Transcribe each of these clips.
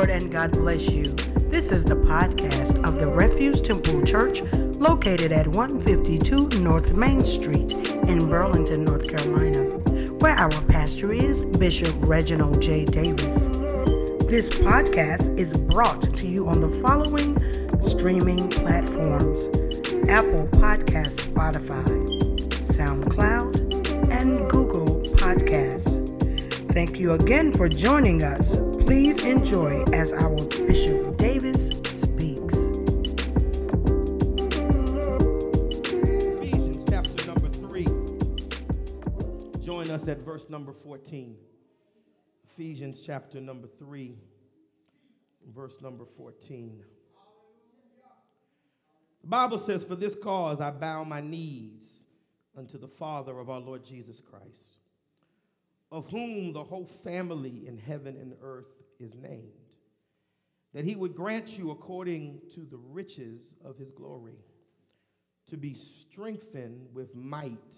Lord, and God bless you. This is the podcast of the Refuge Temple Church located at 152 North Main Street in Burlington, North Carolina, where our pastor is Bishop Reginald J. Davis. This podcast is brought to you on the following streaming platforms Apple Podcasts, Spotify, SoundCloud, and Google Podcasts. Thank you again for joining us. Please enjoy as our Bishop Davis speaks. Ephesians chapter number 3. Join us at verse number 14. Ephesians chapter number 3, verse number 14. The Bible says, For this cause I bow my knees unto the Father of our Lord Jesus Christ, of whom the whole family in heaven and earth is named, that he would grant you according to the riches of his glory to be strengthened with might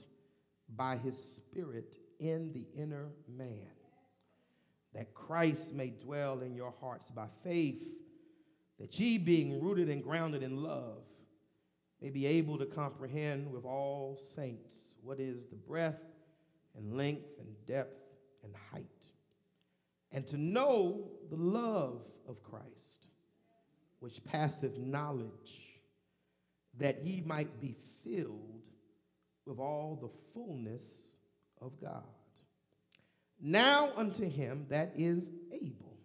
by his Spirit in the inner man, that Christ may dwell in your hearts by faith, that ye, being rooted and grounded in love, may be able to comprehend with all saints what is the breadth and length and depth and height, and to know the love of Christ, which passeth knowledge that ye might be filled with all the fullness of God. Now unto him that is able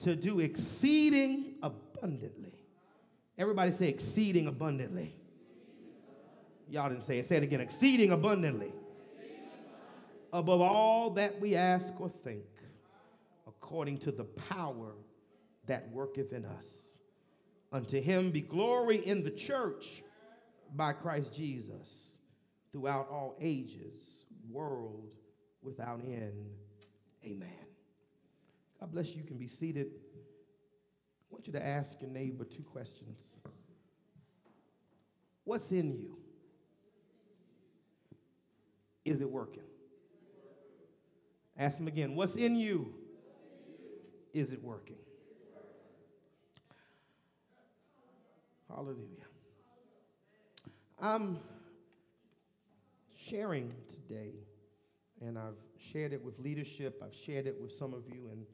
to do exceeding abundantly. Everybody say exceeding abundantly. Y'all didn't say it. Say it again. Exceeding abundantly. Above all that we ask or think, according to the power that worketh in us. Unto him be glory in the church by Christ Jesus throughout all ages, world without end. Amen. God bless you. You can be seated. I want you to ask your neighbor two questions. What's in you? Is it working? Ask him again. What's in you? Is it working? Hallelujah. I'm sharing today, and I've shared it with leadership, I've shared it with some of you in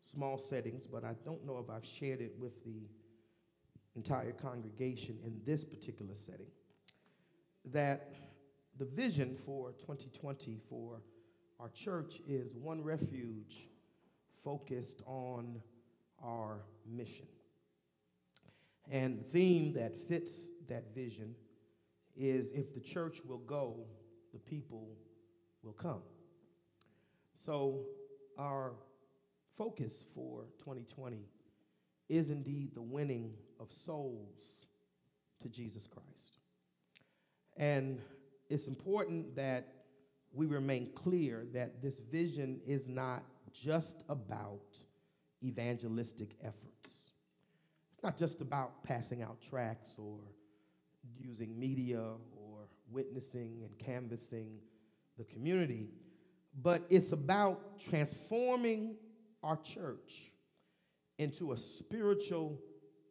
small settings, but I don't know if I've shared it with the entire congregation in this particular setting. That the vision for 2020 for our church is one refuge focused on our mission. And the theme that fits that vision is if the church will go, the people will come. So, our focus for 2020 is indeed the winning of souls to Jesus Christ. And it's important that we remain clear that this vision is not just about evangelistic efforts. It's not just about passing out tracts or using media or witnessing and canvassing the community, but it's about transforming our church into a spiritual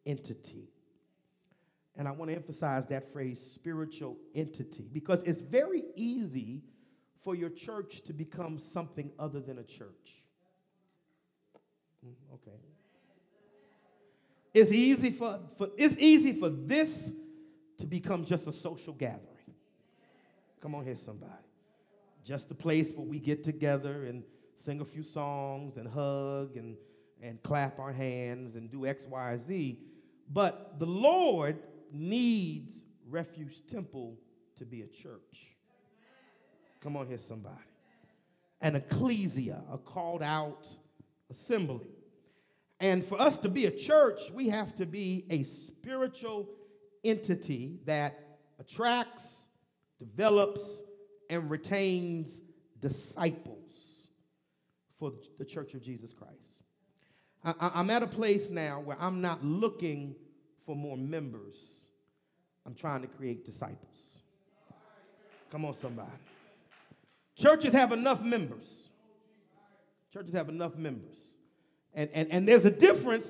entity. And I want to emphasize that phrase, spiritual entity, because it's very easy for your church to become something other than a church. Mm, Okay. It's easy for, for it's easy for this to become just a social gathering. Come on here, somebody. Just a place where we get together and sing a few songs and hug and, and clap our hands and do X, Y, Z. But the Lord needs Refuge Temple to be a church. Come on here, somebody. An ecclesia, a called out assembly. And for us to be a church, we have to be a spiritual entity that attracts, develops, and retains disciples for the church of Jesus Christ. I, am at a place now where I'm not looking for more members, I'm trying to create disciples. Come on, somebody. Churches have enough members. Churches have enough members. And, and, and there's a difference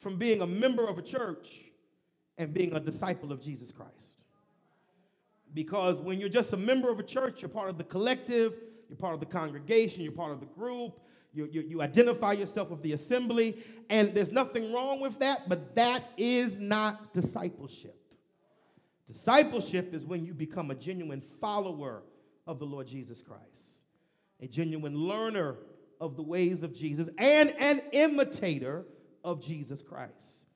from being a member of a church and being a disciple of Jesus Christ. Because when you're just a member of a church, you're part of the collective, you're part of the congregation, you're part of the group, you, you, you, identify yourself with the assembly, and there's nothing wrong with that, but that is not discipleship. Discipleship is when you become a genuine follower of the Lord Jesus Christ, a genuine learner of the ways of Jesus, and an imitator of Jesus Christ.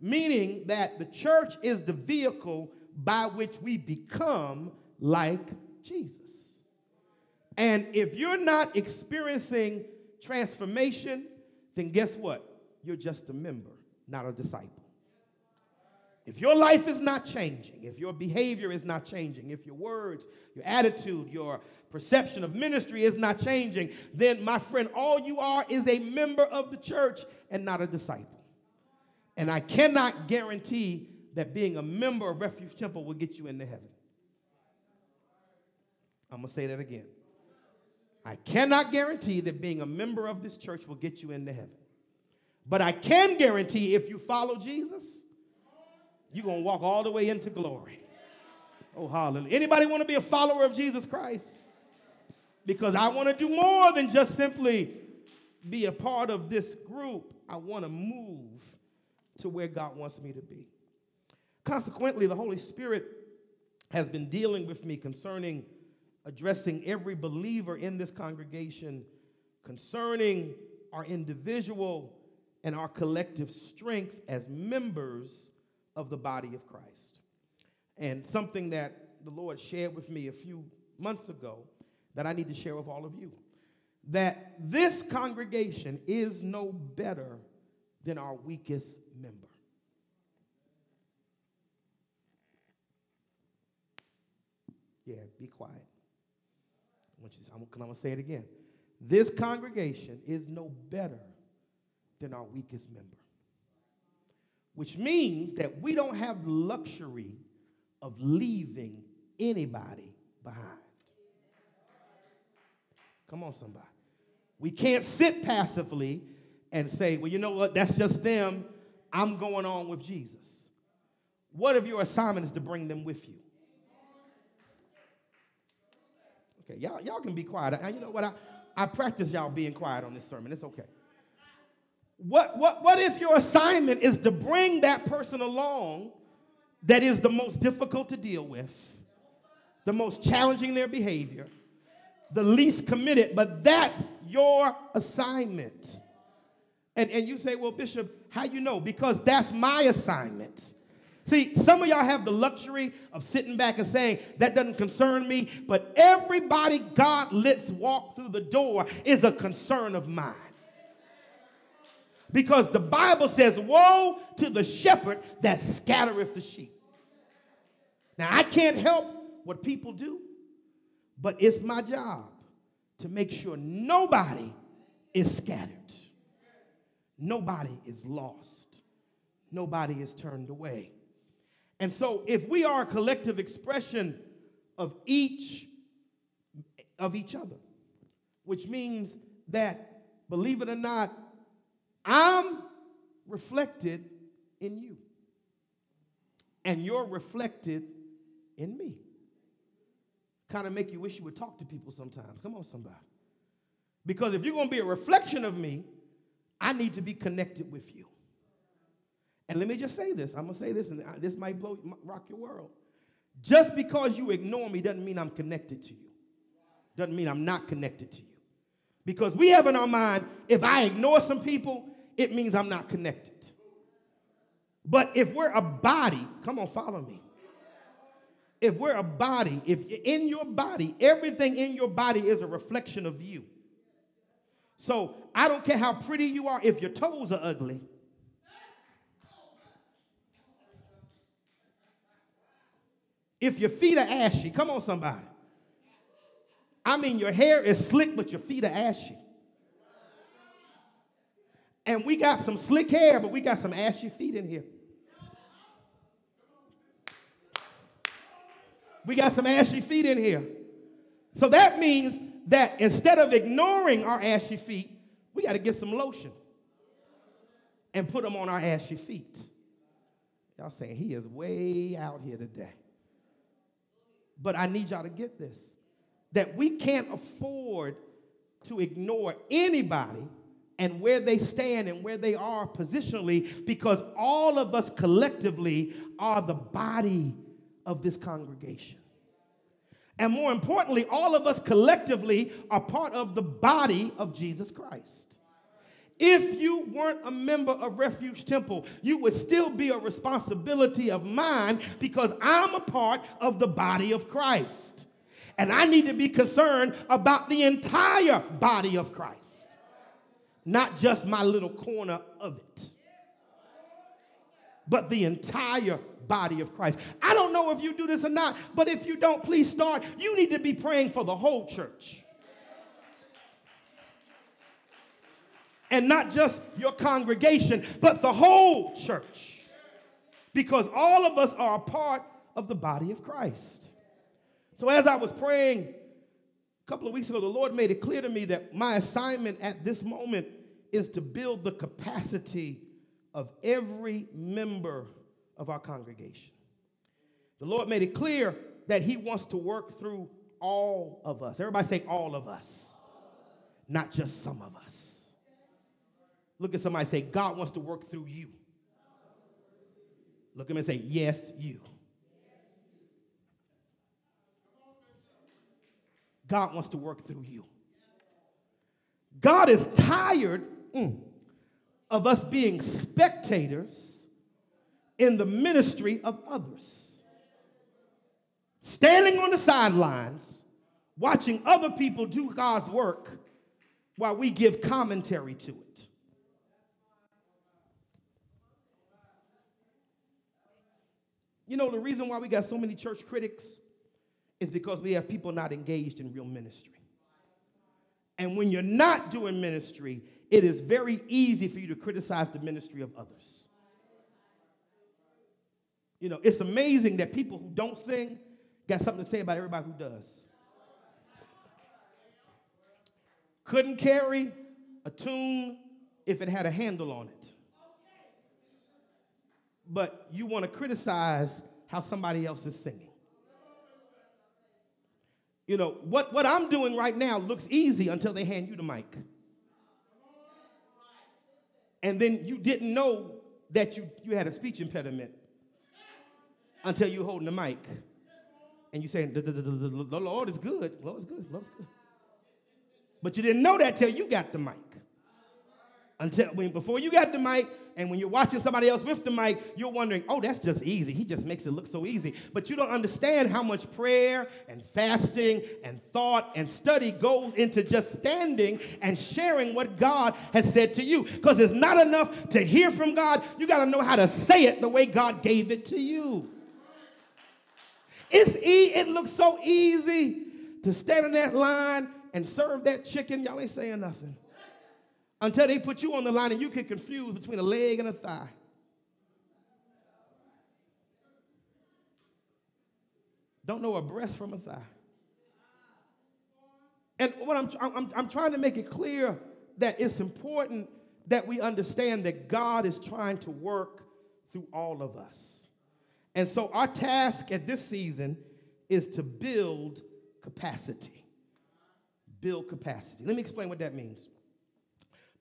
Meaning that the church is the vehicle by which we become like Jesus. And if you're not experiencing transformation, then guess what? You're just a member, not a disciple. If your life is not changing, if your behavior is not changing, if your words, your attitude, your perception of ministry is not changing, then my friend, all you are is a member of the church and not a disciple. And I cannot guarantee that being a member of Refuge Temple will get you into heaven. I'm going to say that again. I cannot guarantee that being a member of this church will get you into heaven. But I can guarantee if you follow Jesus, you're going to walk all the way into glory. Oh, hallelujah. Anybody want to be a follower of Jesus Christ? Because I want to do more than just simply be a part of this group. I want to move to where God wants me to be. Consequently, the Holy Spirit has been dealing with me concerning addressing every believer in this congregation concerning our individual and our collective strength as members of the body of Christ. And something that the Lord shared with me a few months ago that I need to share with all of you that this congregation is no better than our weakest member. Yeah, be quiet. I I'm going to say it again. This congregation is no better than our weakest member which means that we don't have the luxury of leaving anybody behind. Come on, somebody. We can't sit passively and say, well, you know what, that's just them. I'm going on with Jesus. What if your assignment is to bring them with you? Okay, y'all, y'all can be quiet. And you know what? I, I practice y'all being quiet on this sermon. It's okay. What, what, what if your assignment is to bring that person along that is the most difficult to deal with, the most challenging their behavior, the least committed, but that's your assignment. And, and you say, well, Bishop, how you know? Because that's my assignment. See, some of y'all have the luxury of sitting back and saying, that doesn't concern me, but everybody God lets walk through the door is a concern of mine. Because the Bible says, Woe to the shepherd that scattereth the sheep. Now, I can't help what people do, but it's my job to make sure nobody is scattered, nobody is lost, nobody is turned away. And so, if we are a collective expression of each of each other, which means that, believe it or not, I'm reflected in you, and you're reflected in me. Kind of make you wish you would talk to people sometimes. Come on, somebody. Because if you're going to be a reflection of me, I need to be connected with you. And let me just say this. I'm going to say this, and this might blow, rock your world. Just because you ignore me doesn't mean I'm connected to you. Doesn't mean I'm not connected to you. Because we have in our mind, if I ignore some people, it means I'm not connected. But if we're a body, come on, follow me. If we're a body, if in your body, everything in your body is a reflection of you. So I don't care how pretty you are, if your toes are ugly, if your feet are ashy, come on, somebody. I mean, your hair is slick, but your feet are ashy. And we got some slick hair, but we got some ashy feet in here. We got some ashy feet in here. So that means that instead of ignoring our ashy feet, we got to get some lotion. and put them on our ashy feet. Y'all saying he is way out here today. But I need y'all to get this that we can't afford to ignore anybody and where they stand and where they are positionally because all of us collectively are the body of this congregation. And more importantly, all of us collectively are part of the body of Jesus Christ. If you weren't a member of Refuge Temple, you would still be a responsibility of mine because I'm a part of the body of Christ. And I need to be concerned about the entire body of Christ, not just my little corner of it, but the entire body of Christ. I don't know if you do this or not, but if you don't, please start. You need to be praying for the whole church. And not just your congregation, but the whole church. Because all of us are a part of the body of Christ. So as I was praying couple of weeks ago, the Lord made it clear to me that my assignment at this moment is to build the capacity of every member of our congregation. The Lord made it clear that He wants to work through all of us. Everybody say, all of us, not just some of us. Look at somebody say, God wants to work through you. Look at him and say, Yes, you. God wants to work through you. God is tired mm, of us being spectators in the ministry of others. Standing on the sidelines, watching other people do God's work while we give commentary to it. You know, the reason why we got so many church critics is because we have people not engaged in real ministry. And when you're not doing ministry, it is very easy for you to criticize the ministry of others. You know, it's amazing that people who don't sing got something to say about everybody who does. Couldn't carry a tune if it had a handle on it. But you want to criticize how somebody else is singing. You know, what, what I'm doing right now looks easy until they hand you the mic. And then you didn't know that you, you had a speech impediment until you're holding the mic. And you saying, the, the, the, the, Lord is good. The Lord is good. The Lord is good. But you didn't know that till you got the mic. Until when before you got the mic, and when you're watching somebody else with the mic, you're wondering, oh, that's just easy. He just makes it look so easy. But you don't understand how much prayer and fasting and thought and study goes into just standing and sharing what God has said to you. Because it's not enough to hear from God, you got to know how to say it the way God gave it to you. It's e- it looks so easy to stand in that line and serve that chicken. Y'all ain't saying nothing until they put you on the line and you get confused between a leg and a thigh. Don't know a breast from a thigh. And what I'm, I'm, I'm trying to make it clear that it's important that we understand that God is trying to work through all of us. And so our task at this season is to build capacity. Build capacity. Let me explain what that means.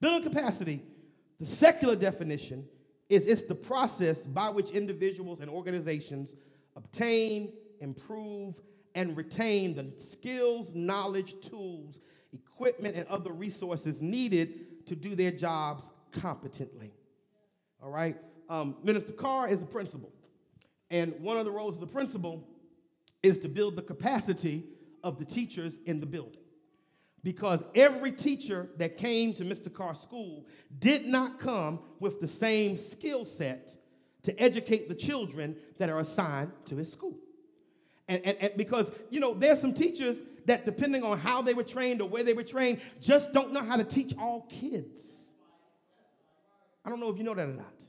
Building capacity, the secular definition is it's the process by which individuals and organizations obtain, improve, and retain the skills, knowledge, tools, equipment, and other resources needed to do their jobs competently. All right? Um, Minister Carr is a principal. And one of the roles of the principal is to build the capacity of the teachers in the building because every teacher that came to Mr. Carr's school did not come with the same skill set to educate the children that are assigned to his school. And, and, and, because, you know, there's some teachers that, depending on how they were trained or where they were trained, just don't know how to teach all kids. I don't know if you know that or not.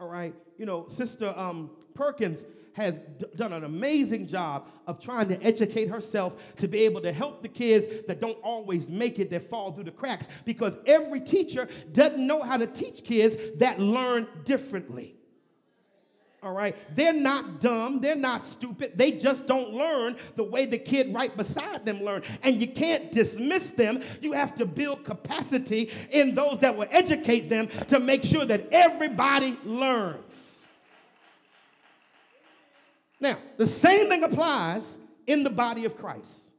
All right. You know, Sister um, Perkins has d- done an amazing job of trying to educate herself to be able to help the kids that don't always make it, that fall through the cracks, because every teacher doesn't know how to teach kids that learn differently. All right, they're not dumb, they're not stupid, they just don't learn the way the kid right beside them learn. And you can't dismiss them. You have to build capacity in those that will educate them to make sure that everybody learns. Now, the same thing applies in the body of Christ.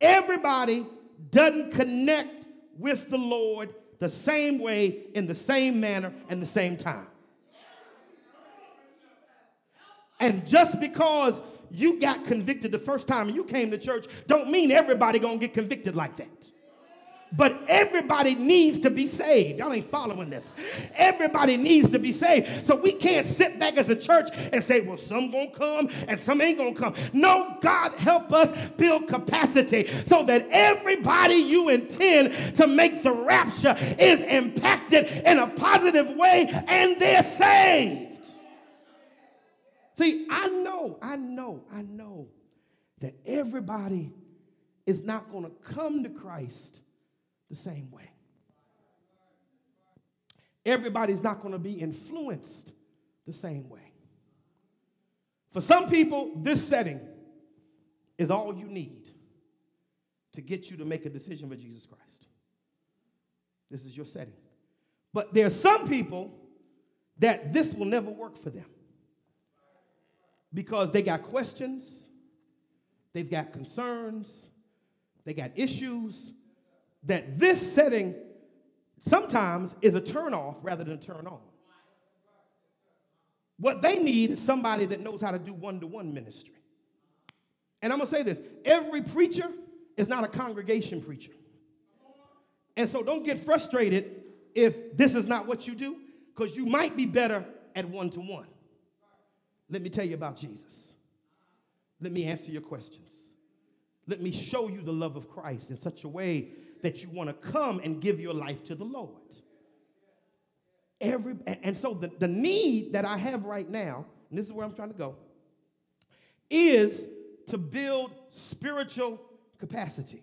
Everybody doesn't connect with the Lord the same way, in the same manner, and the same time. And just because you got convicted the first time you came to church, don't mean everybody gonna get convicted like that. But everybody needs to be saved. Y'all ain't following this. Everybody needs to be saved. So we can't sit back as a church and say, well, some gonna come and some ain't gonna come. No, God help us build capacity so that everybody you intend to make the rapture is impacted in a positive way and they're saved. See, I know, I know, I know that everybody is not gonna come to Christ the same way. Everybody's not going to be influenced the same way. For some people, this setting is all you need to get you to make a decision for Jesus Christ. This is your setting. But there are some people that this will never work for them because they got questions, they've got concerns, they got issues, that this setting sometimes is a turn off rather than a turn on. What they need is somebody that knows how to do one to one ministry. And I'm gonna say this every preacher is not a congregation preacher. And so don't get frustrated if this is not what you do, because you might be better at one to one. Let me tell you about Jesus. Let me answer your questions. Let me show you the love of Christ in such a way that you want to come and give your life to the Lord. Every, and so the, the need that I have right now, and this is where I'm trying to go, is to build spiritual capacity.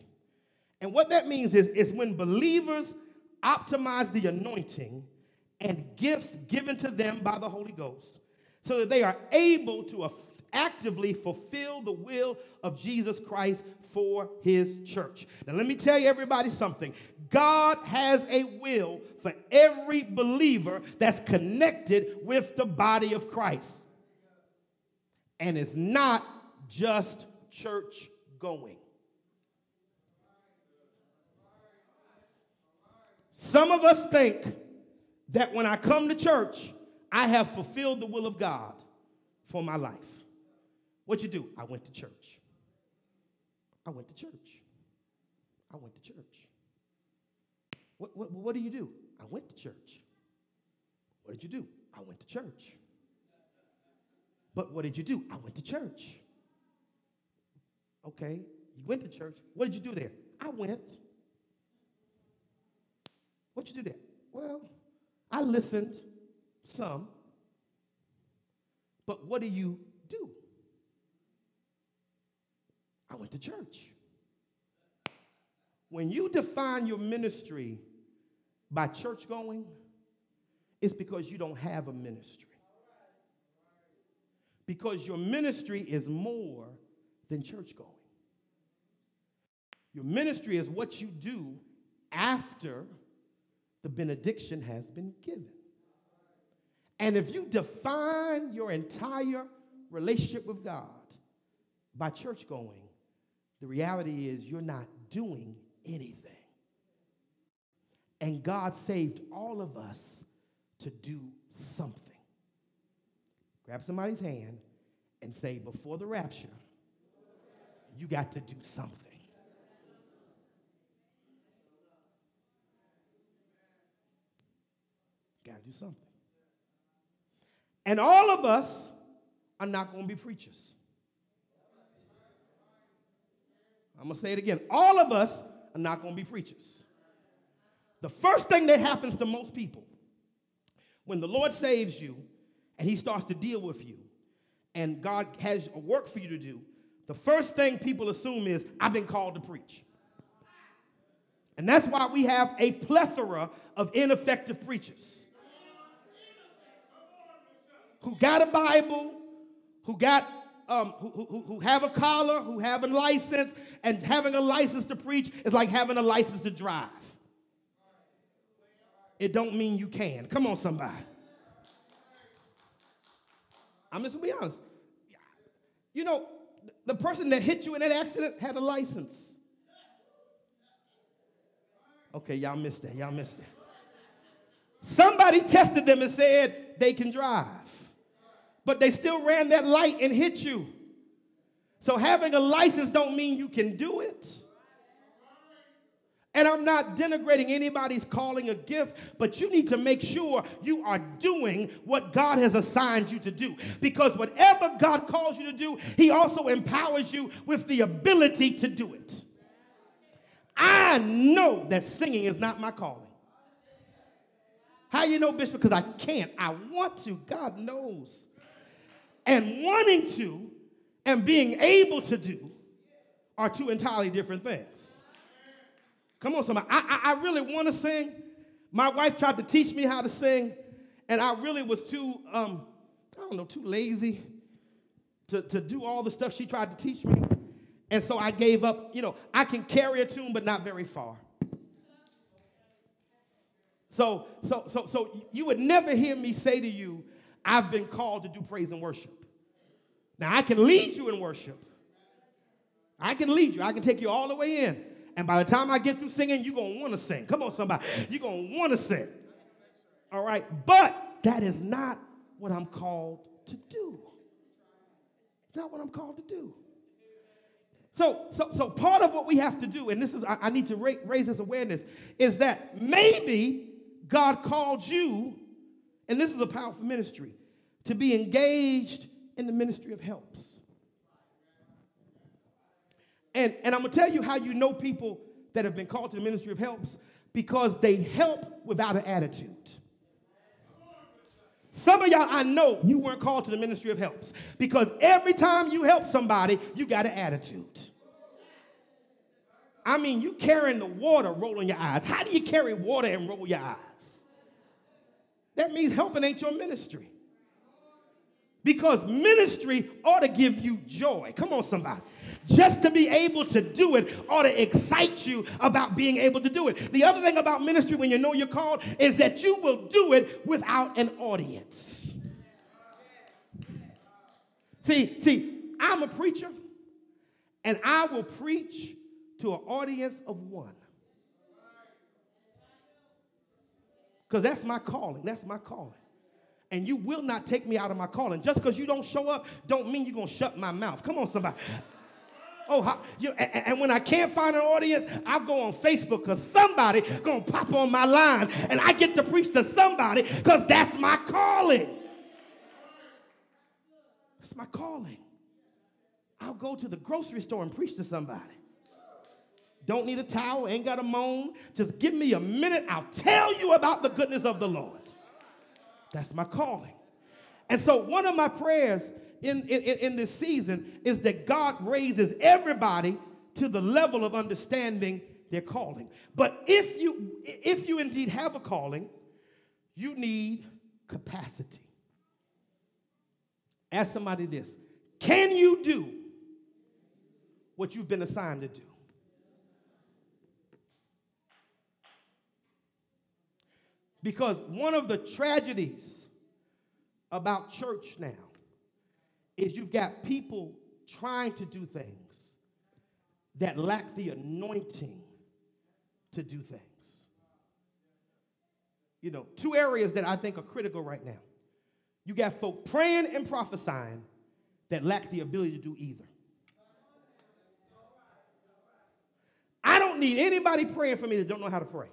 And what that means is, is when believers optimize the anointing and gifts given to them by the Holy Ghost so that they are able to actively fulfill the will of Jesus Christ for his church. Now, let me tell you, everybody, something. God has a will for every believer that's connected with the body of Christ. And it's not just church going. Some of us think that when I come to church, I have fulfilled the will of God for my life. What you do? I went to church. I went to church. I went to church. What, what, what do you do? I went to church. What did you do? I went to church. But what did you do? I went to church. Okay, you went to church. What did you do there? I went. What'd you do there? Well, I listened some. But what do you do? I went to church. When you define your ministry by church going, it's because you don't have a ministry. Because your ministry is more than church going. Your ministry is what you do after the benediction has been given. And if you define your entire relationship with God by church going, the reality is you're not doing anything. And God saved all of us to do something. Grab somebody's hand and say, before the rapture, you got to do something. Got to do something. And all of us are not going to be preachers. I'm going to say it again. All of us are not going to be preachers. The first thing that happens to most people When the Lord saves you and he starts to deal with you, and God has a work for you to do, the first thing people assume is, I've been called to preach. And that's why we have a plethora of ineffective preachers who got a Bible, who got um, who, who, who have a collar, who have a license, and having a license to preach is like having a license to drive. It don't mean you can. Come on, somebody. I'm just gonna be honest. You know, the person that hit you in that accident had a license. Okay, y'all missed that. Y'all missed that. Somebody tested them and said they can drive, but they still ran that light and hit you. So having a license don't mean you can do it. And I'm not denigrating anybody's calling a gift, but you need to make sure you are doing what God has assigned you to do. Because whatever God calls you to do, He also empowers you with the ability to do it. I know that singing is not my calling. How you know, Bishop? Because I can't. I want to. God knows. And wanting to and being able to do are two entirely different things. Come on, somebody. I, I, I really want to sing. My wife tried to teach me how to sing, and I really was too, um, I don't know, too lazy to, to do all the stuff she tried to teach me. And so I gave up. You know, I can carry a tune, but not very far. So, so, so, so you would never hear me say to you, I've been called to do praise and worship. Now I can lead you in worship. I can lead you. I can take you all the way in. And by the time I get through singing, you're going to want to sing. Come on, somebody. You're going to want to sing. All right. But that is not what I'm called to do. It's not what I'm called to do. So, so, so part of what we have to do, and this is, I, I need to ra- raise this awareness, is that maybe God called you, and this is a powerful ministry, to be engaged in the ministry of helps. And, and I'm gonna tell you how you know people that have been called to the ministry of helps because they help without an attitude. Some of y'all, I know you weren't called to the ministry of helps because every time you help somebody, you got an attitude. I mean, you carrying the water rolling your eyes. How do you carry water and roll your eyes? That means helping ain't your ministry. Because ministry ought to give you joy. Come on, somebody. Just to be able to do it ought to excite you about being able to do it. The other thing about ministry when you know you're called is that you will do it without an audience. See, see, I'm a preacher and I will preach to an audience of one. Because that's my calling. That's my calling and you will not take me out of my calling. Just because you don't show up, don't mean you're going to shut my mouth. Come on, somebody. Oh, how, you, and, and, when I can't find an audience, I go on Facebook because somebody gonna pop on my line, and I get to preach to somebody because that's my calling. That's my calling. I'll go to the grocery store and preach to somebody. Don't need a towel, ain't got a moan. Just give me a minute. I'll tell you about the goodness of the Lord. That's my calling. And so, one of my prayers in, in, in this season is that God raises everybody to the level of understanding their calling. But if you, if you indeed have a calling, you need capacity. Ask somebody this Can you do what you've been assigned to do? Because one of the tragedies about church now is you've got people trying to do things that lack the anointing to do things. You know, two areas that I think are critical right now. You got folk praying and prophesying that lack the ability to do either. I don't need anybody praying for me that don't know how to pray.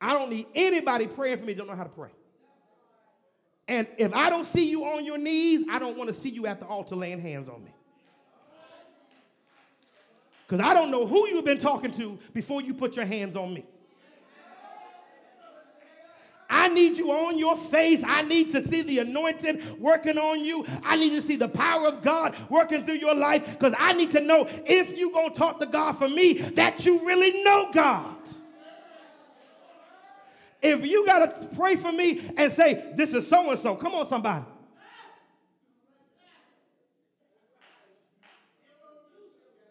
I don't need anybody praying for me don't know how to pray. And if I don't see you on your knees, I don't want to see you at the altar laying hands on me. Because I don't know who you've been talking to before you put your hands on me. I need you on your face. I need to see the anointing working on you. I need to see the power of God working through your life because I need to know if you're going to talk to God for me, that you really know God. If you got to pray for me and say, This is so and so, come on, somebody.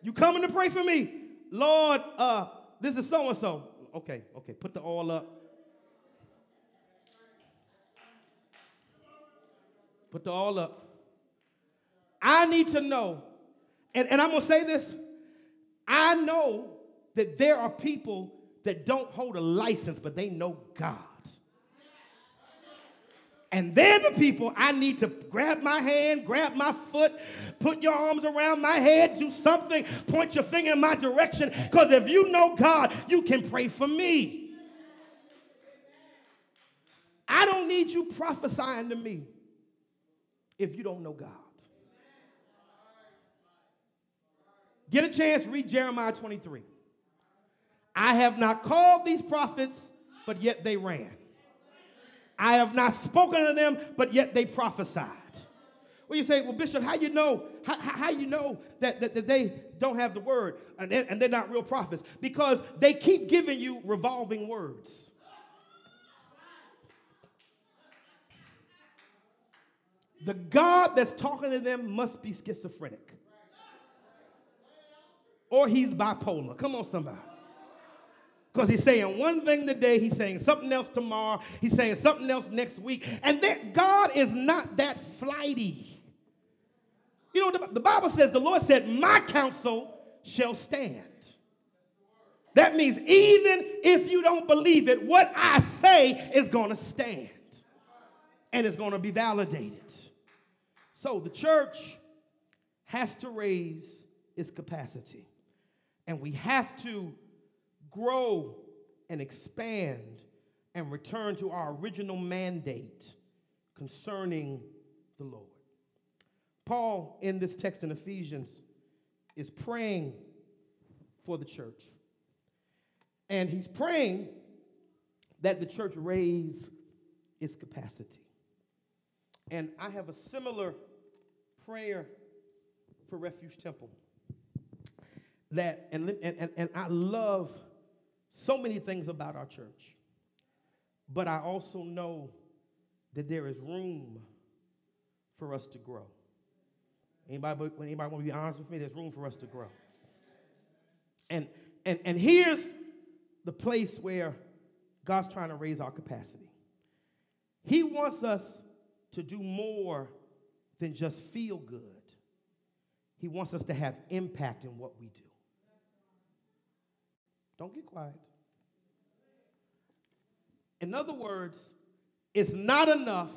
You coming to pray for me? Lord, uh, this is so and so. Okay, okay, put the oil up. Put the oil up. I need to know, and, and I'm gonna say this. I know that there are people that don't hold a license, but they know God. And they're the people I need to grab my hand, grab my foot, put your arms around my head, do something, point your finger in my direction. Because if you know God, you can pray for me. I don't need you prophesying to me if you don't know God. Get a chance, read Jeremiah 23. I have not called these prophets, but yet they ran. I have not spoken to them, but yet they prophesied. Well, you say, well, Bishop, how you know? How, how you know that, that, that, they don't have the word and they're, and they're not real prophets? Because they keep giving you revolving words. The God that's talking to them must be schizophrenic. Or he's bipolar. Come on, somebody. Because he's saying one thing today, he's saying something else tomorrow, he's saying something else next week. And that God is not that flighty. You know, the, the Bible says, the Lord said, My counsel shall stand. That means even if you don't believe it, what I say is going to stand and it's going to be validated. So the church has to raise its capacity. And we have to grow and expand and return to our original mandate concerning the Lord. Paul, in this text in Ephesians, is praying for the church. And he's praying that the church raise its capacity. And I have a similar prayer for Refuge Temple. That, and, and, and I love so many things about our church. But I also know that there is room for us to grow. Anybody, anybody want to be honest with me? There's room for us to grow. And, and, and here's the place where God's trying to raise our capacity. He wants us to do more than just feel good. He wants us to have impact in what we do. Don't get quiet. In other words, it's not enough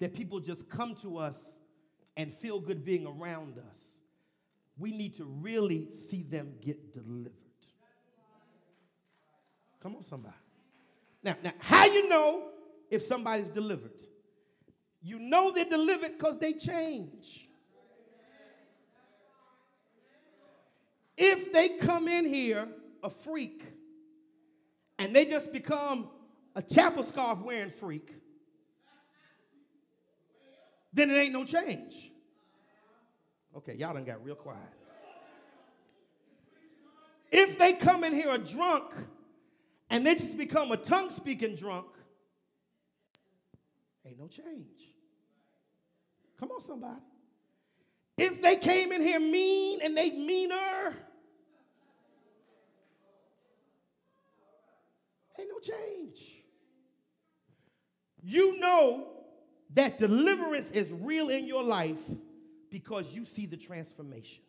that people just come to us and feel good being around us. We need to really see them get delivered. Come on, somebody. Now, now, how you know if somebody's delivered? You know they're delivered because they change. If they come in here a freak and they just become a chapel scarf wearing freak, then it ain't no change. Okay, y'all done got real quiet. If they come in here a drunk and they just become a tongue speaking drunk, ain't no change. Come on, somebody. If they came in here mean and they meaner, ain't no change you know that deliverance is real in your life because you see the transformation.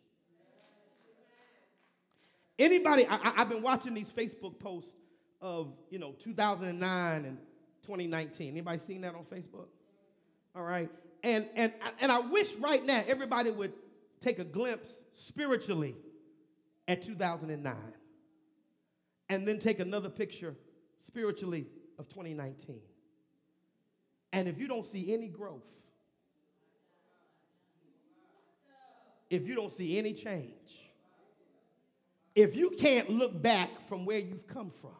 Anybody, I, have been watching these Facebook posts of, you know, 2009 and 2019. Anybody seen that on Facebook? All right. And, and, and I wish right now everybody would take a glimpse spiritually at 2009 and then take another picture spiritually of 2019. And if you don't see any growth, if you don't see any change, if you can't look back from where you've come from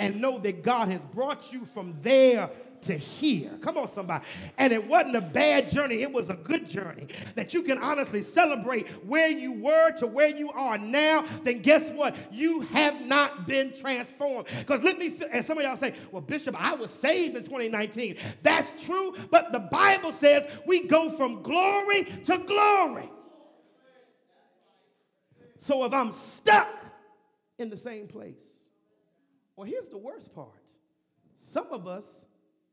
and know that God has brought you from there to here. Come on, somebody. And it wasn't a bad journey, it was a good journey. That you can honestly celebrate where you were to where you are now, then guess what? You have not been transformed. Because let me, and some of y'all say, well, Bishop, I was saved in 2019. That's true, but the Bible says we go from glory to glory. So if I'm stuck in the same place, well, here's the worst part. Some of us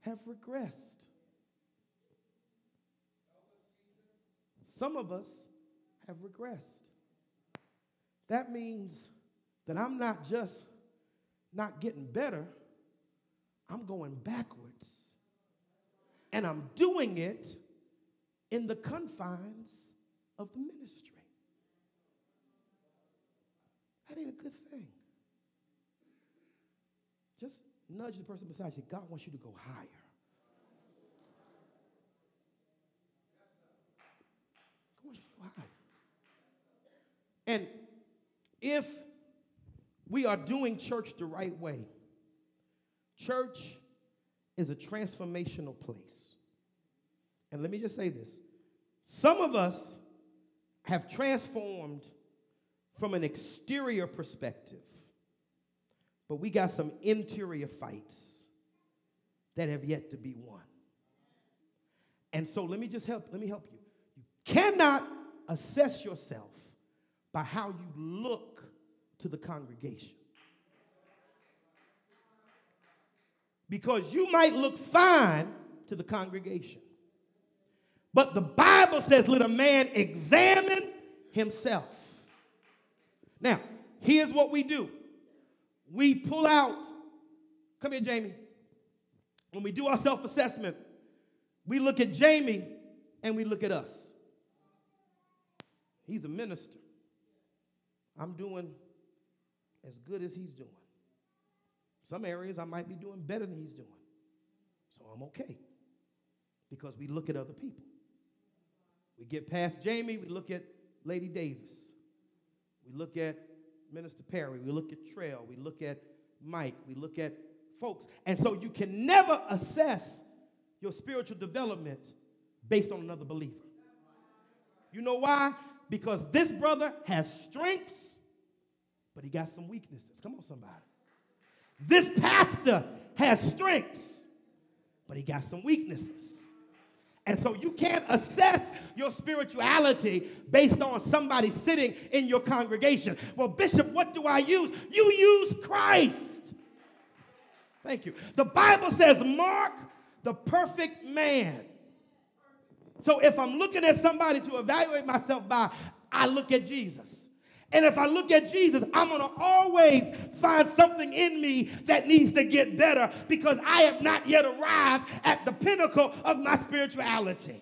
have regressed. Some of us have regressed. That means that I'm not just not getting better, I'm going backwards. And I'm doing it in the confines of the ministry. That ain't a good thing. Nudge the person beside you. God wants you to go higher. God wants you to go higher. And if we are doing church the right way, church is a transformational place. And let me just say this some of us have transformed from an exterior perspective but we got some interior fights that have yet to be won. And so let me just help, let me help you. You cannot assess yourself by how you look to the congregation. Because you might look fine to the congregation. But the Bible says, let a man examine himself. Now, here's what we do we pull out, come here, Jamie. When we do our self assessment, we look at Jamie and we look at us. He's a minister. I'm doing as good as he's doing. Some areas I might be doing better than he's doing. So I'm okay because we look at other people. We get past Jamie, we look at Lady Davis. We look at Minister Perry, we look at Trail, we look at Mike, we look at folks. And so you can never assess your spiritual development based on another believer. You know why? Because this brother has strengths, but he got some weaknesses. Come on, somebody. This pastor has strengths, but he got some weaknesses. And so you can't assess your spirituality based on somebody sitting in your congregation. Well, Bishop, what do I use? You use Christ. Thank you. The Bible says, Mark the perfect man. So if I'm looking at somebody to evaluate myself by, I look at Jesus. And if I look at Jesus, I'm going to always find something in me that needs to get better because I have not yet arrived at the pinnacle of my spirituality.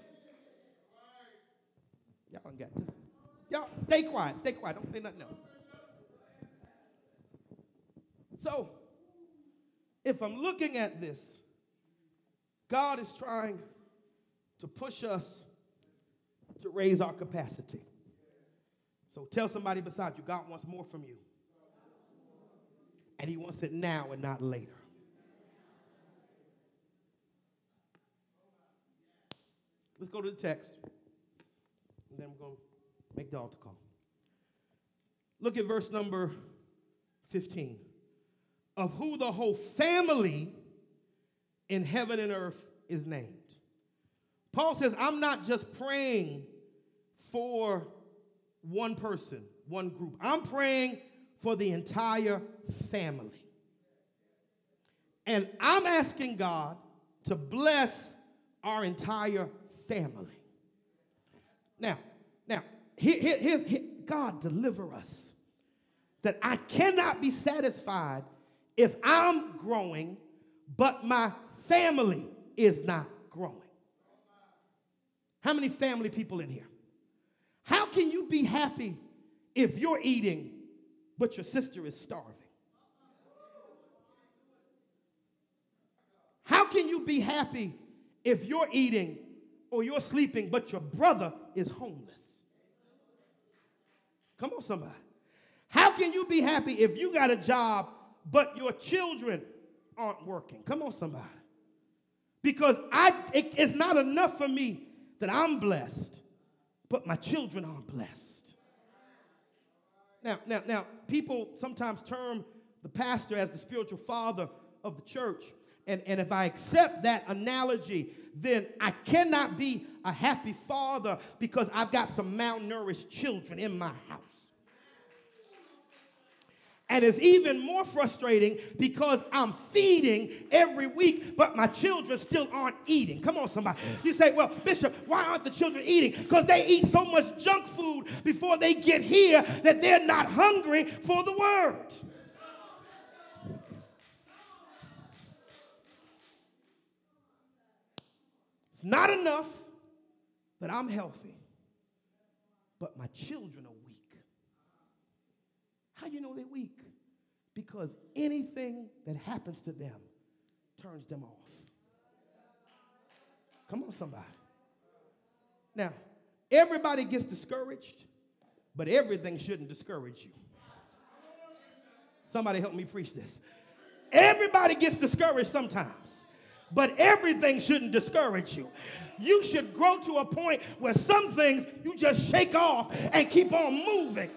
Y'all got this. Y'all stay quiet. Stay quiet. Don't say nothing else. So, if I'm looking at this, God is trying to push us to raise our capacity. So tell somebody beside you, God wants more from you. And He wants it now and not later. Let's go to the text. And then we're going to make the altar call. Look at verse number 15. Of who the whole family in heaven and earth is named. Paul says, I'm not just praying for one person, one group. I'm praying for the entire family. And I'm asking God to bless our entire family. Now, now, here, here, here, God deliver us that I cannot be satisfied if I'm growing, but my family is not growing. How many family people in here? How can you be happy if you're eating, but your sister is starving? How can you be happy if you're eating or you're sleeping, but your brother is homeless? Come on, somebody. How can you be happy if you got a job but your children aren't working? Come on, somebody. Because I, it, it's not enough for me that I'm blessed, but my children aren't blessed. Now, now, now, people sometimes term the pastor as the spiritual father of the church. And, and if I accept that analogy, then I cannot be a happy father because I've got some malnourished children in my house. And it's even more frustrating because I'm feeding every week, but my children still aren't eating. Come on, somebody. You say, well, Bishop, why aren't the children eating? Because they eat so much junk food before they get here that they're not hungry for the word. It's not enough that I'm healthy, but my children are. How you know they're weak? Because anything that happens to them turns them off. Come on, somebody. Now, everybody gets discouraged, but everything shouldn't discourage you. Somebody help me preach this. Everybody gets discouraged sometimes but everything shouldn't discourage you. You should grow to a point where some things you just shake off and keep on moving.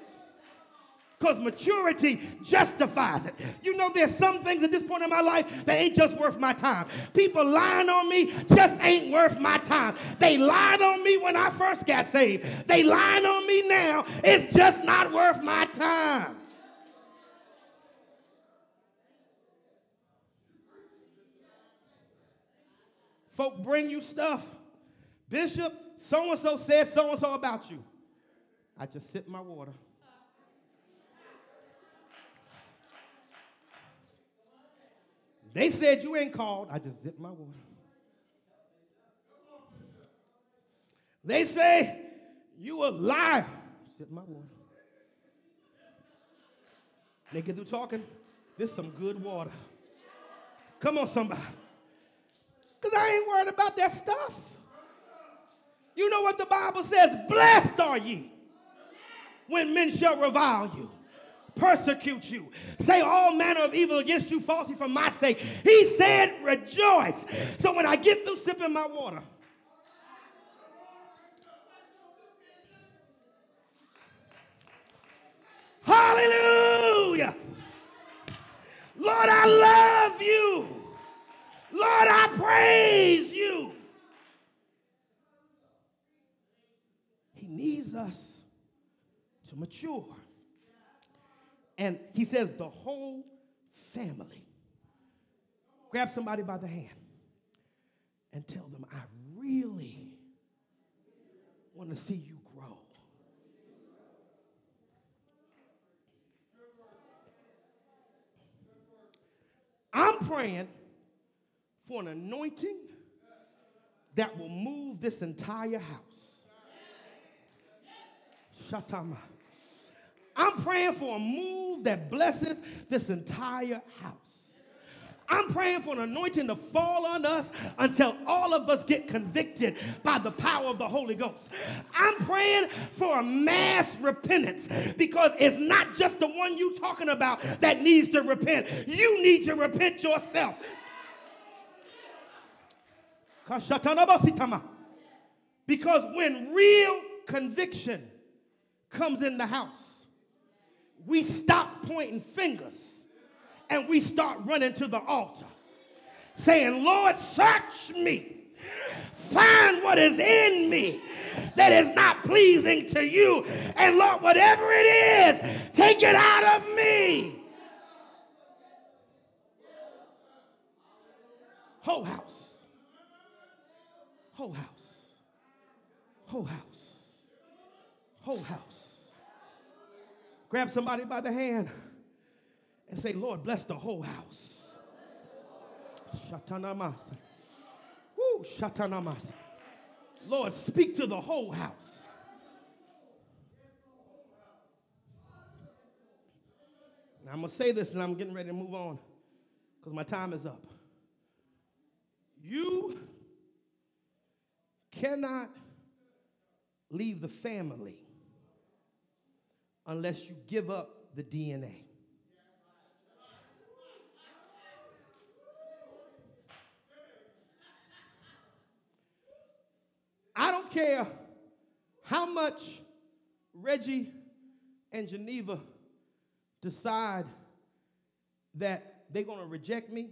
Because maturity justifies it. You know, there's some things at this point in my life that ain't just worth my time. People lying on me just ain't worth my time. They lied on me when I first got saved. They lying on me now. It's just not worth my time. Folk bring you stuff. Bishop, so and so said so and so about you. I just sip my water. They said you ain't called. I just zip my water. They say you a liar. Sip my water. They get through talking. This some good water. Come on, somebody. Because I ain't worried about that stuff. You know what the Bible says? Blessed are ye when men shall revile you, persecute you, say all manner of evil against you falsely for my sake. He said, rejoice. So when I get through sipping my water, Hallelujah. Lord, I love you. Lord, I praise you. He needs us to mature. And he says, the whole family. Grab somebody by the hand and tell them, I really want to see you grow. I'm praying for an anointing that will move this entire house. Shatama. I'm praying for a move that blesses this entire house. I'm praying for an anointing to fall on us until all of us get convicted by the power of the Holy Ghost. I'm praying for a mass repentance because it's not just the one you're talking about that needs to repent. You need to repent yourself. Because when real conviction comes in the house, we stop pointing fingers and we start running to the altar saying, Lord, search me. Find what is in me that is not pleasing to you. And Lord, whatever it is, take it out of me. Whole house. Whole house. Whole house. Whole house. Grab somebody by the hand and say, Lord, bless the whole house. Shatanamasa. Woo, shatanamasa. Lord, speak to the whole house. Now, I'm going to say this and I'm getting ready to move on because my time is up. You cannot leave the family unless you give up the DNA. I don't care how much Reggie and Geneva decide that they're going to reject me.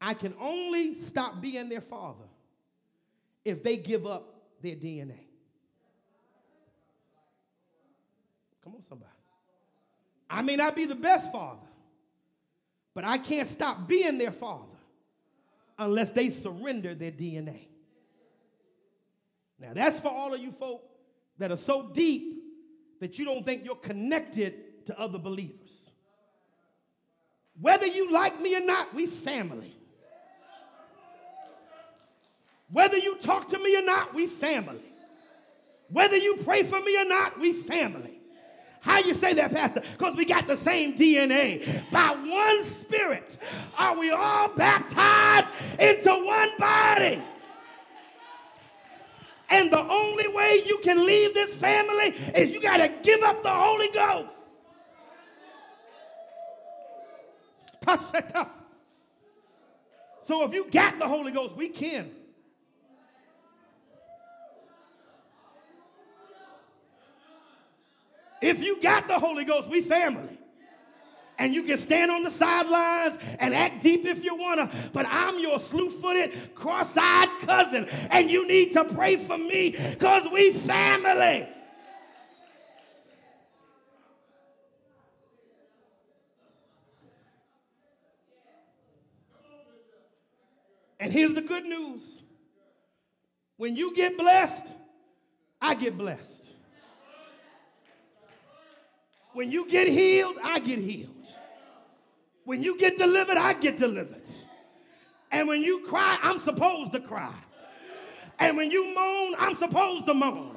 I can only stop being their father if they give up their DNA. Come on, somebody. I may not be the best father, but I can't stop being their father unless they surrender their DNA. Now, that's for all of you folk that are so deep that you don't think you're connected to other believers. Whether you like me or not, we family. Whether you talk to me or not, we family. Whether you pray for me or not, we family. How you say that, Pastor? Because we got the same DNA. By one spirit are we all baptized into one body. And the only way you can leave this family is you got to give up the Holy Ghost. Touch up. So if you got the Holy Ghost, we can. If you got the Holy Ghost, we family. And you can stand on the sidelines and act deep if you want to, but I'm your slew footed, cross eyed cousin, and you need to pray for me because we family. And here's the good news when you get blessed, I get blessed. When you get healed, I get healed. When you get delivered, I get delivered. And when you cry, I'm supposed to cry. And when you moan, I'm supposed to moan.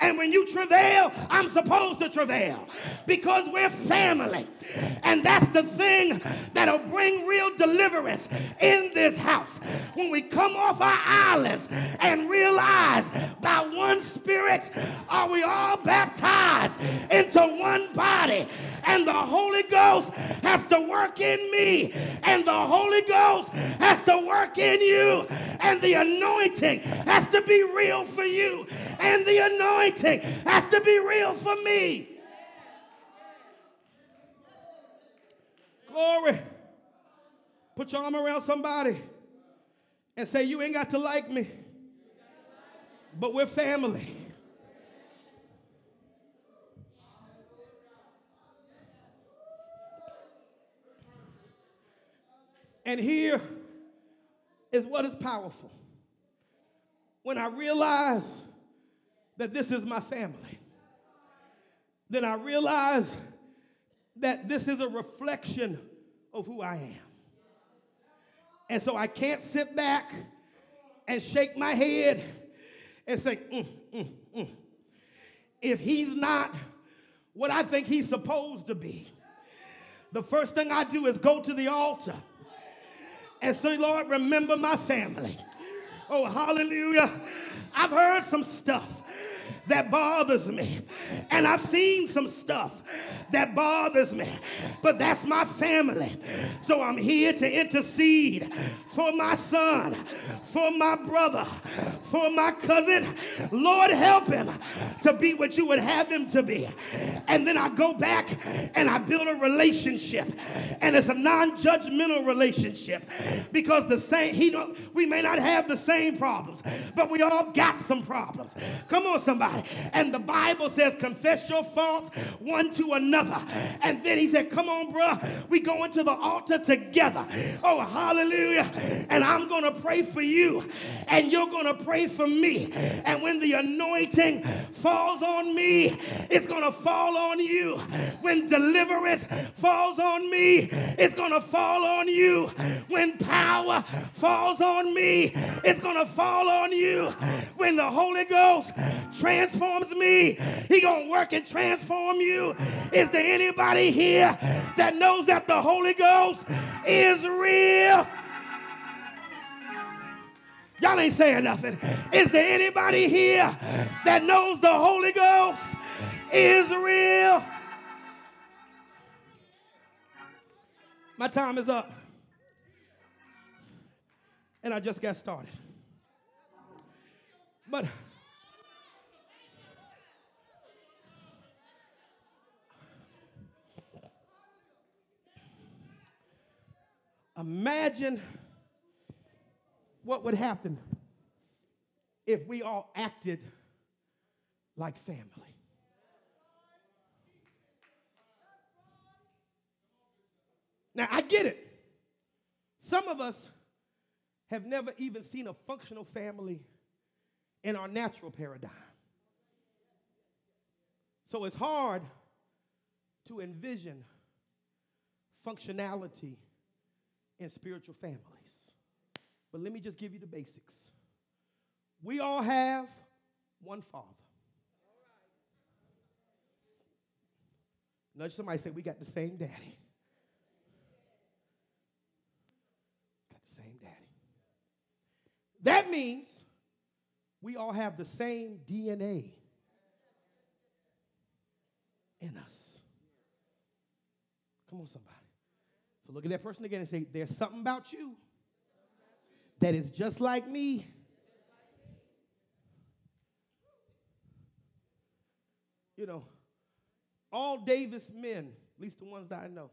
And when you travail, I'm supposed to travail because we're family. And that's the thing that'll bring real deliverance in this house. When we come off our islands and realize by one spirit are we all baptized into one body. And the Holy Ghost has to work in me. And the Holy Ghost has to work in you. And the anointing has to be real for you. And the anointing has to be real for me. Glory. Put your arm around somebody and say, You ain't got to like me, but we're family. And here is what is powerful. When I realize that this is my family, then I realize that this is a reflection of who I am. And so I can't sit back and shake my head and say, mm, mm, mm. if he's not what I think he's supposed to be, the first thing I do is go to the altar and say, Lord, remember my family. Oh, hallelujah. I've heard some stuff that bothers me. And I've seen some stuff that bothers me. But that's my family. So I'm here to intercede for my son, for my brother, for my cousin. Lord, help him to be what you would have him to be. And then I go back and I build a relationship. And it's a non-judgmental relationship because the same he don't we may not have the same problems, but we all got some problems. Come on, somebody. And the Bible says, confess your faults one to another. And then he said, come on, bro, we go into the altar together. Oh, hallelujah. And I'm going to pray for you, and you're going to pray for me. And when the anointing falls on me, it's going to fall on you. When deliverance falls on me, it's going to fall on you. When power falls on me, it's going to fall on you. When the Holy Ghost transforms me, he going going to work and transform you? Is there anybody here that knows that the Holy Ghost is real? Y'all ain't saying nothing. Is there anybody here that knows the Holy Ghost is real? My time is up. And I just got started. But imagine what would happen if we all acted like family. Now, I get it. Some of us have never even seen a functional family in our natural paradigm. So it's hard to envision functionality in spiritual families. But let me just give you the basics. We all have one father. Nudge somebody say, We got the same daddy. Got the same daddy. That means we all have the same DNA in us. Come on, somebody. So look at that person again and say, There's something about you that is just like me. You know, all Davis men, at least the ones that I know,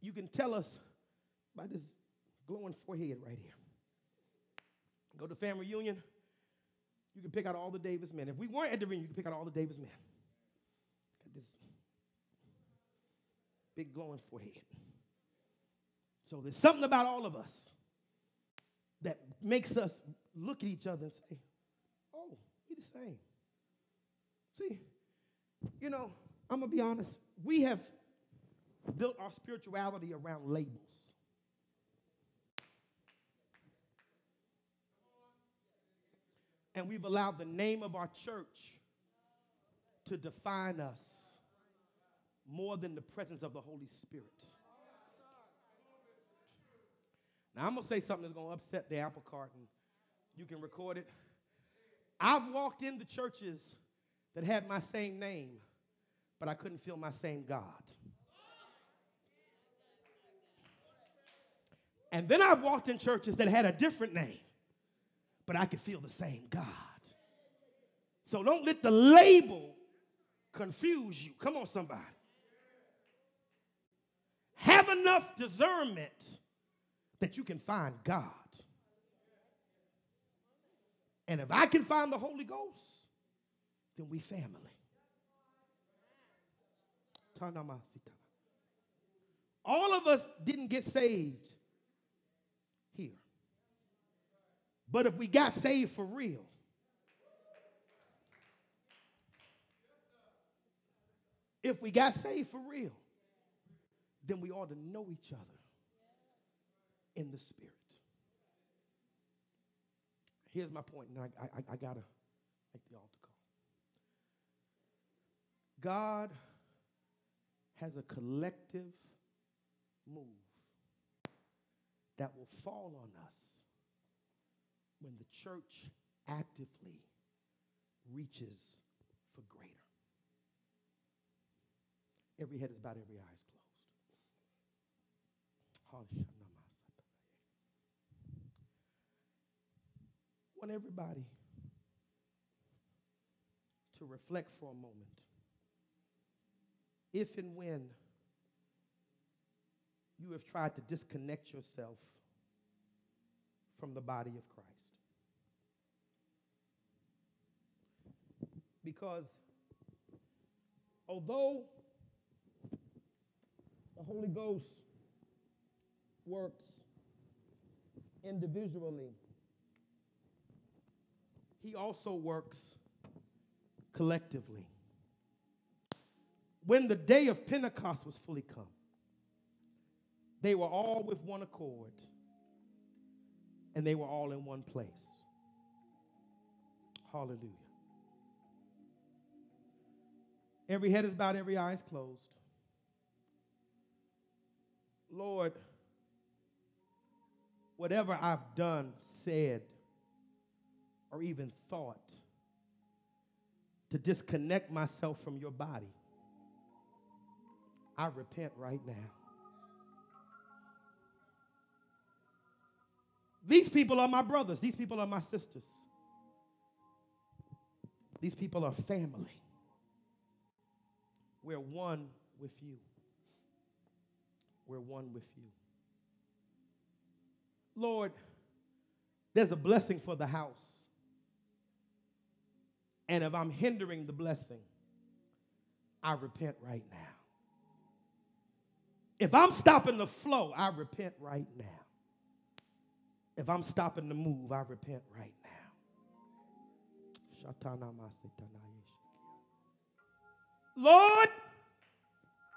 you can tell us by this glowing forehead right here. Go to family reunion, you can pick out all the Davis men. If we weren't at the reunion, you can pick out all the Davis men. Got this big glowing forehead. So there's something about all of us that makes us look at each other and say, oh, we the same. See, you know, I'm going to be honest. We have built our spirituality around labels. And we've allowed the name of our church to define us more than the presence of the Holy Spirit. Now, I'm going to say something that's going to upset the apple cart, and you can record it. I've walked into churches that had my same name, but I couldn't feel my same God. And then I've walked in churches that had a different name, but I could feel the same God. So don't let the label confuse you. Come on, somebody. Have enough discernment that you can find God. And if I can find the Holy Ghost, then we family. All of us didn't get saved here. But if we got saved for real, if we got saved for real, then we ought to know each other in the Spirit. Here's my point, and I, I, I got to make the altar call. God has a collective move that will fall on us when the church actively reaches for greater. Every head is bowed, every eye is closed. Want everybody to reflect for a moment. If and when you have tried to disconnect yourself from the body of Christ. Because although the Holy Ghost works individually, he also works collectively. When the day of Pentecost was fully come, they were all with one accord and they were all in one place. Hallelujah. Every head is bowed, every eye is closed. Lord, whatever I've done, said, or even thought to disconnect myself from your body, I repent right now. These people are my brothers. These people are my sisters. These people are family. We're one with you. We're one with you. Lord, there's a blessing for the house. And if I'm hindering the blessing, I repent right now. If I'm stopping the flow, I repent right now. If I'm stopping the move, I repent right now. Lord,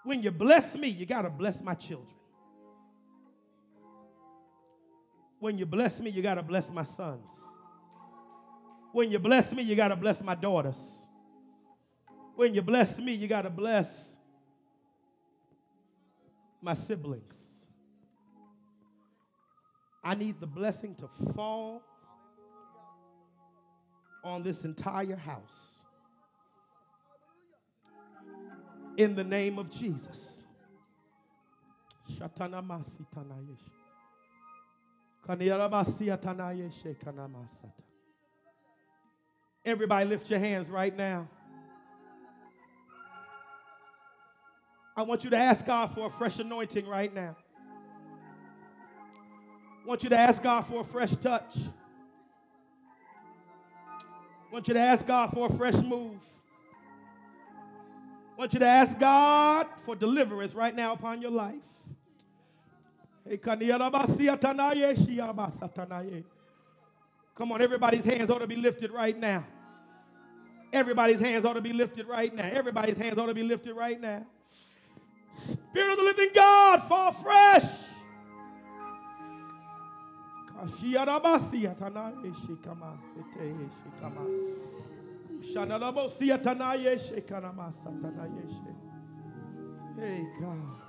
when you bless me, you got to bless my children. When you bless me, you got to bless my sons. When you bless me, you got to bless my daughters. When you bless me, you got to bless my siblings. I need the blessing to fall on this entire house. In the name of Jesus. Everybody lift your hands right now. I want you to ask God for a fresh anointing right now. I want you to ask God for a fresh touch. I want you to ask God for a fresh move. I want you to ask God for deliverance right now upon your life. Come on, everybody's hands ought to be lifted right now. Everybody's hands ought to be lifted right now. Everybody's hands ought to be lifted right now. Spirit of the living God, fall fresh. Hey God.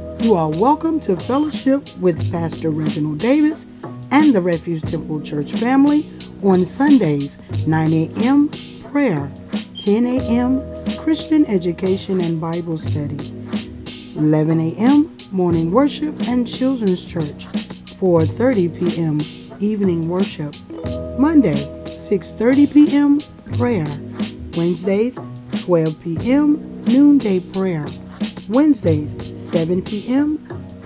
You are welcome to fellowship with Pastor Reginald Davis and the Refuge Temple Church family on Sundays, 9 a.m. prayer, 10 a.m. Christian education and Bible study, 11 a.m. morning worship and children's church, 4:30 p.m. evening worship, Monday, 6:30 p.m. prayer, Wednesdays, 12 p.m. noonday prayer. Wednesdays, 7 p.m.,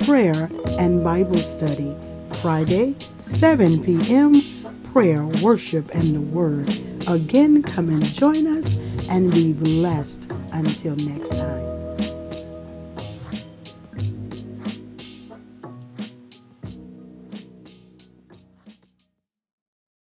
prayer and Bible study. Friday, 7 p.m., prayer, worship, and the Word. Again, come and join us and be blessed until next time.